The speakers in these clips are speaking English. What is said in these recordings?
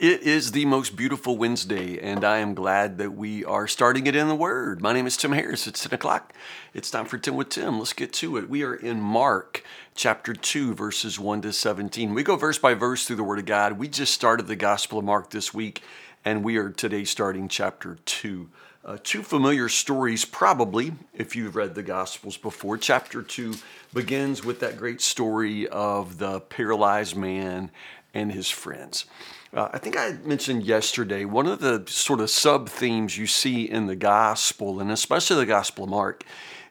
It is the most beautiful Wednesday, and I am glad that we are starting it in the Word. My name is Tim Harris. It's 10 o'clock. It's time for 10 with Tim. Let's get to it. We are in Mark chapter 2, verses 1 to 17. We go verse by verse through the Word of God. We just started the Gospel of Mark this week, and we are today starting chapter 2. Uh, two familiar stories, probably, if you've read the Gospels before. Chapter 2 begins with that great story of the paralyzed man and his friends. Uh, I think I mentioned yesterday one of the sort of sub themes you see in the gospel, and especially the Gospel of Mark,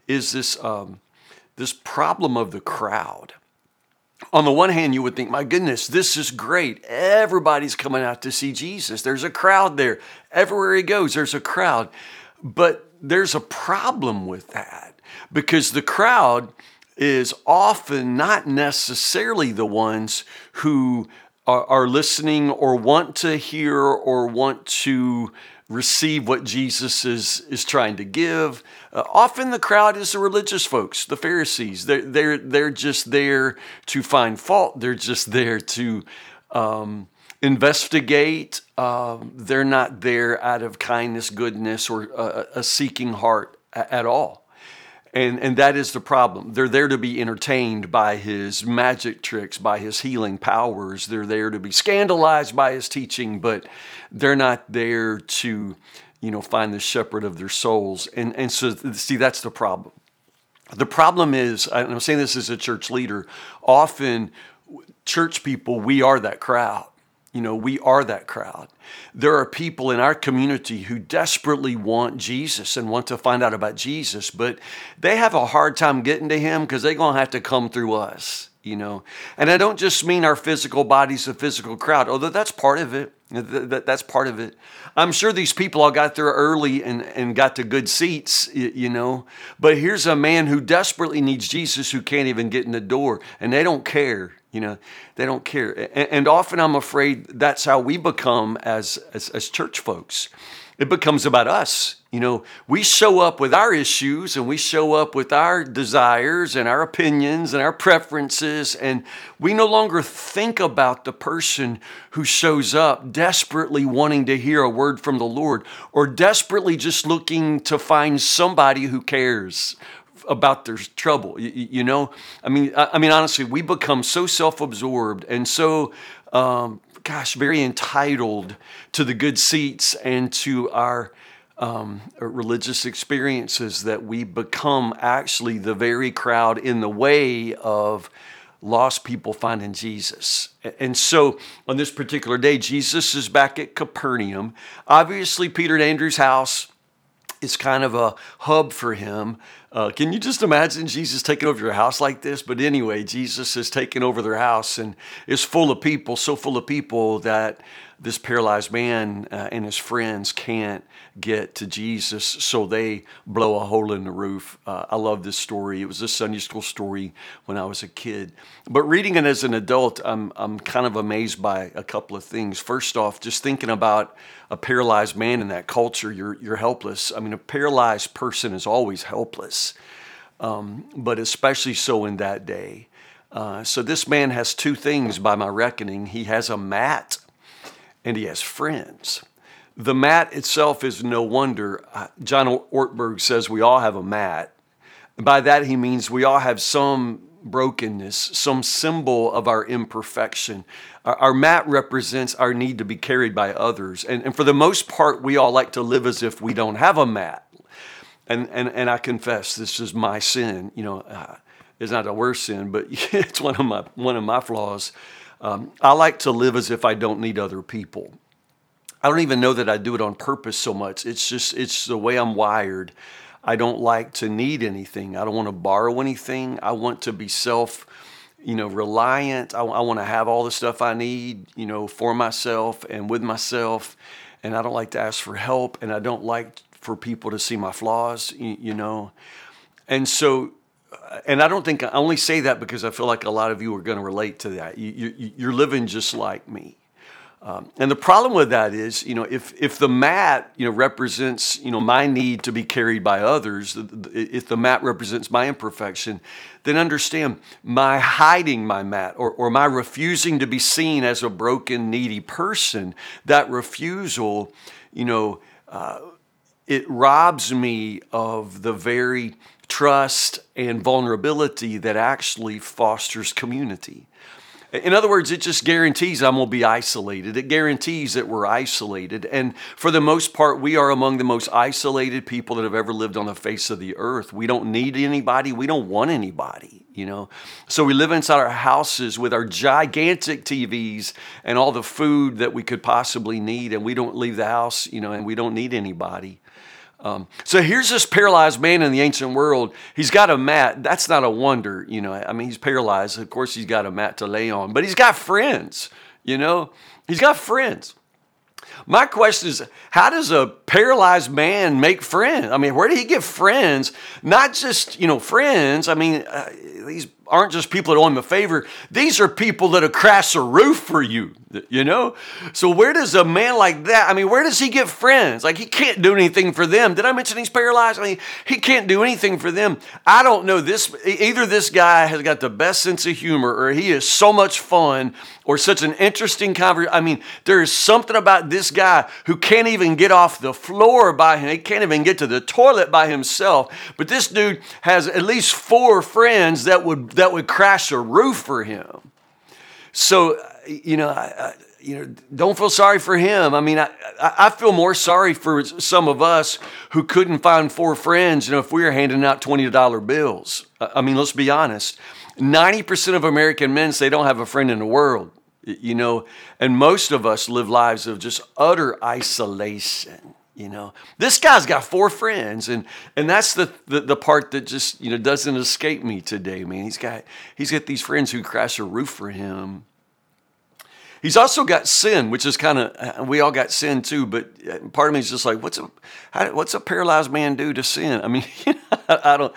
is this um, this problem of the crowd. On the one hand, you would think, my goodness, this is great. Everybody's coming out to see Jesus. There's a crowd there. Everywhere he goes, there's a crowd. But there's a problem with that because the crowd is often not necessarily the ones who are, are listening or want to hear or want to receive what Jesus is, is trying to give. Uh, often the crowd is the religious folks, the Pharisees. They're, they're, they're just there to find fault, they're just there to um, investigate. Uh, they're not there out of kindness, goodness, or a, a seeking heart at all. And, and that is the problem. They're there to be entertained by his magic tricks, by his healing powers. They're there to be scandalized by his teaching, but they're not there to, you know, find the shepherd of their souls. And, and so, see, that's the problem. The problem is, and I'm saying this as a church leader, often church people, we are that crowd. You know, we are that crowd. There are people in our community who desperately want Jesus and want to find out about Jesus, but they have a hard time getting to him because they're going to have to come through us, you know. And I don't just mean our physical bodies, the physical crowd, although that's part of it. That's part of it. I'm sure these people all got there early and, and got to good seats, you know. But here's a man who desperately needs Jesus who can't even get in the door, and they don't care you know, they don't care. And, often I'm afraid that's how we become as, as, as church folks. It becomes about us. You know, we show up with our issues and we show up with our desires and our opinions and our preferences, and we no longer think about the person who shows up desperately wanting to hear a word from the Lord or desperately just looking to find somebody who cares about their trouble. You, you know, I mean, I, I, mean, honestly, we become so self-absorbed and so, um, gosh, very entitled to the good seats and to our um, religious experiences that we become actually the very crowd in the way of lost people finding Jesus. And so on this particular day, Jesus is back at Capernaum. Obviously, Peter and Andrew's house is kind of a hub for him. Uh, can you just imagine Jesus taking over your house like this? But anyway, Jesus is taking over their house and is full of people, so full of people that this paralyzed man uh, and his friends can't get to Jesus, so they blow a hole in the roof. Uh, I love this story. It was a Sunday school story when I was a kid. But reading it as an adult, I'm, I'm kind of amazed by a couple of things. First off, just thinking about a paralyzed man in that culture, you're, you're helpless. I mean, a paralyzed person is always helpless, um, but especially so in that day. Uh, so this man has two things by my reckoning. He has a mat and he has friends. The mat itself is no wonder. Uh, John Ortberg says we all have a mat. By that he means we all have some brokenness, some symbol of our imperfection. Our, mat represents our need to be carried by others. And, and for the most part, we all like to live as if we don't have a mat. And, and, and I confess, this is my sin. You know, uh, it's not a worse sin, but it's one of my, one of my flaws. Um, I like to live as if I don't need other people. I don't even know that I do it on purpose so much. It's just, it's the way I'm wired. I don't like to need anything. I don't want to borrow anything. I want to be self, you know, reliant. I, I want to have all the stuff I need, you know, for myself and with myself. And I don't like to ask for help. And I don't like for people to see my flaws, you, you know. And so and I don't think I only say that because I feel like a lot of you are going to relate to that. You, you're living just like me. Um, and the problem with that is, you know, if if the mat, you know, represents, you know, my need to be carried by others, if the mat represents my imperfection, then understand my hiding my mat or, or my refusing to be seen as a broken, needy person, that refusal, you know, uh, it robs me of the very trust and vulnerability that actually fosters community. In other words, it just guarantees I'm going to be isolated. It guarantees that we're isolated. And for the most part, we are among the most isolated people that have ever lived on the face of the earth. We don't need anybody. We don't want anybody, you know. So we live inside our houses with our gigantic TVs and all the food that we could possibly need. And we don't leave the house, you know, and we don't need anybody. Um, so here's this paralyzed man in the ancient world. He's got a mat. That's not a wonder, you know. I mean, he's paralyzed. Of course, he's got a mat to lay on, but he's got friends, you know. He's got friends. My question is, how does a paralyzed man make friends? I mean, where did he get friends? Not just, you know, friends. I mean, uh, these aren't just people that owe him a favor. These are people that have crashed a roof for you, you know? So where does a man like that, I mean, where does he get friends? Like he can't do anything for them. Did I mention he's paralyzed? I mean, he can't do anything for them. I don't know this, either this guy has got the best sense of humor or he is so much fun or such an interesting conversation. I mean, there is something about this guy who can't even get off the floor by him. He can't even get to the toilet by himself. But this dude has at least four friends that would that would crash a roof for him. So, you know, I, I, you know, don't feel sorry for him. I mean, I, I feel more sorry for some of us who couldn't find four friends, you know, if we were handing out $20 bills. I mean, let's be honest. 90% of American men say they don't have a friend in the world, you know, and most of us live lives of just utter isolation you know? This guy's got four friends and and that's the, the, the part that just you know doesn't escape me today man. He's got he's got these friends who crash a roof for him. He's also got sin which is kind of we all got sin too but uh, part of me is just like what's a how, what's a paralyzed man do to sin? I mean i don't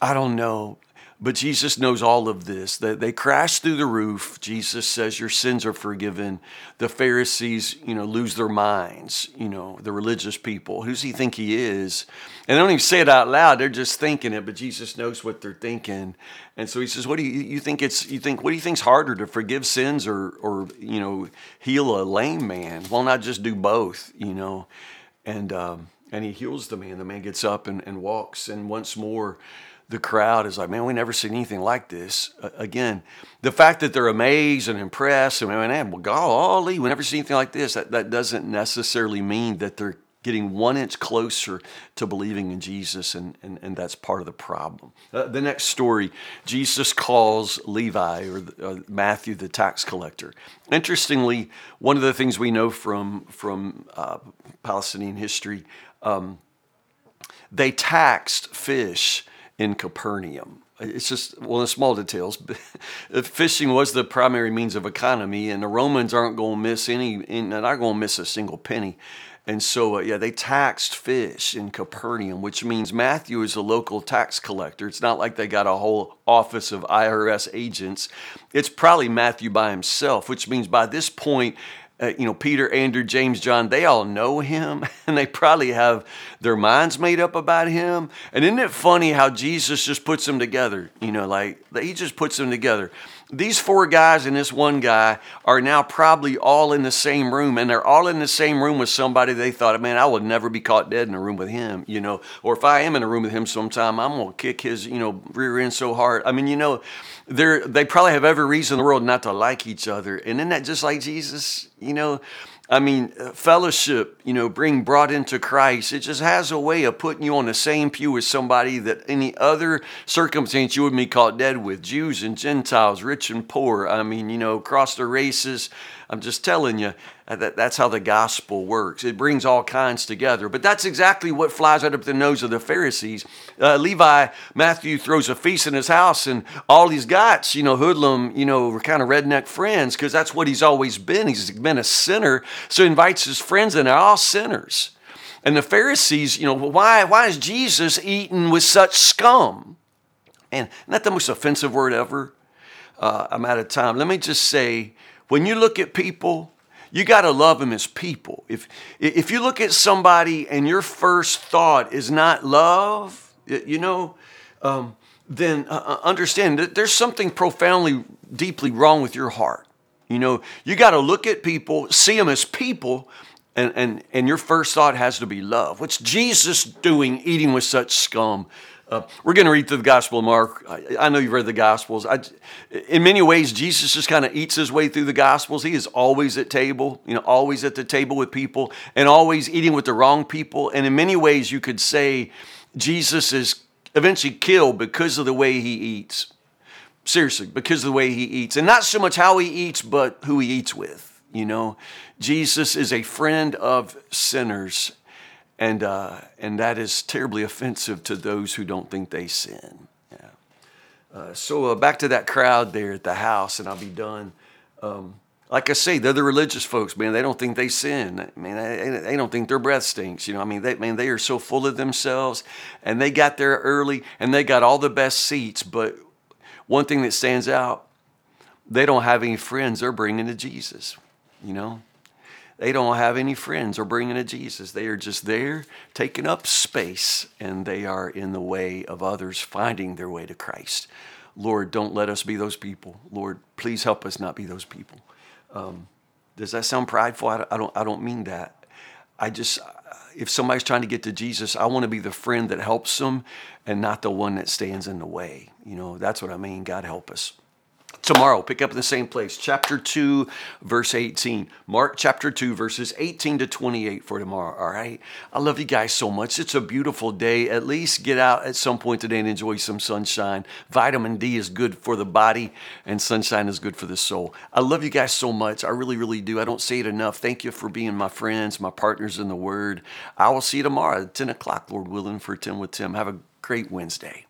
i don't know but Jesus knows all of this. They, they crash through the roof. Jesus says, Your sins are forgiven. The Pharisees, you know, lose their minds, you know, the religious people. Who's he think he is? And they don't even say it out loud. They're just thinking it, but Jesus knows what they're thinking. And so he says, What do you, you think it's, you think, what do you think's harder to forgive sins or, or, you know, heal a lame man? Why not just do both, you know? And, um, and he heals the man. The man gets up and, and walks. And once more, the crowd is like, man, we never seen anything like this. Uh, again, the fact that they're amazed and impressed, and man, well, golly, we never seen anything like this. That, that doesn't necessarily mean that they're getting one inch closer to believing in Jesus, and, and, and that's part of the problem. Uh, the next story, Jesus calls Levi, or uh, Matthew, the tax collector. Interestingly, one of the things we know from, from uh, Palestinian history, um, they taxed fish in Capernaum. It's just one of the small details. Fishing was the primary means of economy, and the Romans aren't going to miss any, they're not going to miss a single penny. And so, uh, yeah, they taxed fish in Capernaum, which means Matthew is a local tax collector. It's not like they got a whole office of IRS agents. It's probably Matthew by himself, which means by this point, uh, you know, Peter, Andrew, James, John, they all know him and they probably have their minds made up about him. And isn't it funny how Jesus just puts them together? You know, like he just puts them together. These four guys and this one guy are now probably all in the same room and they're all in the same room with somebody they thought, man, I would never be caught dead in a room with him, you know, or if I am in a room with him sometime, I'm going to kick his, you know, rear end so hard. I mean, you know, they they probably have every reason in the world not to like each other. And isn't that just like Jesus? You know, I mean, uh, fellowship, you know, being brought into Christ, it just has a way of putting you on the same pew with somebody that any other circumstance you would be caught dead with Jews and Gentiles, rich and poor. I mean, you know, across the races, I'm just telling you uh, that that's how the gospel works. It brings all kinds together. But that's exactly what flies right up the nose of the Pharisees. Uh, Levi, Matthew throws a feast in his house, and all he's got, you know, hoodlum, you know, kind of redneck friends, because that's what he's always been. He's been a sinner. So he invites his friends, and they're all sinners. And the Pharisees, you know, why, why is Jesus eating with such scum? And not the most offensive word ever. Uh, I'm out of time. Let me just say when you look at people, you got to love them as people. If if you look at somebody and your first thought is not love, you know, um, then uh, uh understand that there's something profoundly, deeply wrong with your heart. You know, you got to look at people, see them as people, and, and, and your first thought has to be love. What's Jesus doing eating with such scum? Uh, we're going to read through the Gospel of Mark. I, I know you've read the Gospels. I, in many ways, Jesus just kind of eats his way through the Gospels. He is always at table, you know, always at the table with people, and always eating with the wrong people. And in many ways, you could say Jesus is eventually killed because of the way he eats. Seriously, because of the way he eats, and not so much how he eats, but who he eats with. You know, Jesus is a friend of sinners, and uh, and that is terribly offensive to those who don't think they sin. Yeah. Uh, so uh, back to that crowd there at the house, and I'll be done. Um, like I say, they're the religious folks, man. They don't think they sin. I mean, they, they don't think their breath stinks. You know, I mean, they, man, they are so full of themselves, and they got there early, and they got all the best seats. But one thing that stands out, they don't have any friends they're bringing to Jesus you know. They don't have any friends or bringing to Jesus. They are just there taking up space and they are in the way of others finding their way to Christ. Lord, don't let us be those people. Lord, please help us not be those people. Um, does that sound prideful? I don't, I don't mean that. I just, if somebody's trying to get to Jesus, I want to be the friend that helps them and not the one that stands in the way. You know, that's what I mean. God help us tomorrow. Pick up in the same place. Chapter 2 verse 18 mark chapter 2 verses 18 to 28 for tomorrow all right? I love you guys so much. It's a beautiful day. At least get out at some point today and enjoy some sunshine. Vitamin d is good for the body and sunshine is good for the soul. I love you guys so much. I really really do. I don't say it enough. Thank you for being my friends my partners in the word. I will see you tomorrow at 10 o'clock lord willing for 10 with tim. Have a great wednesday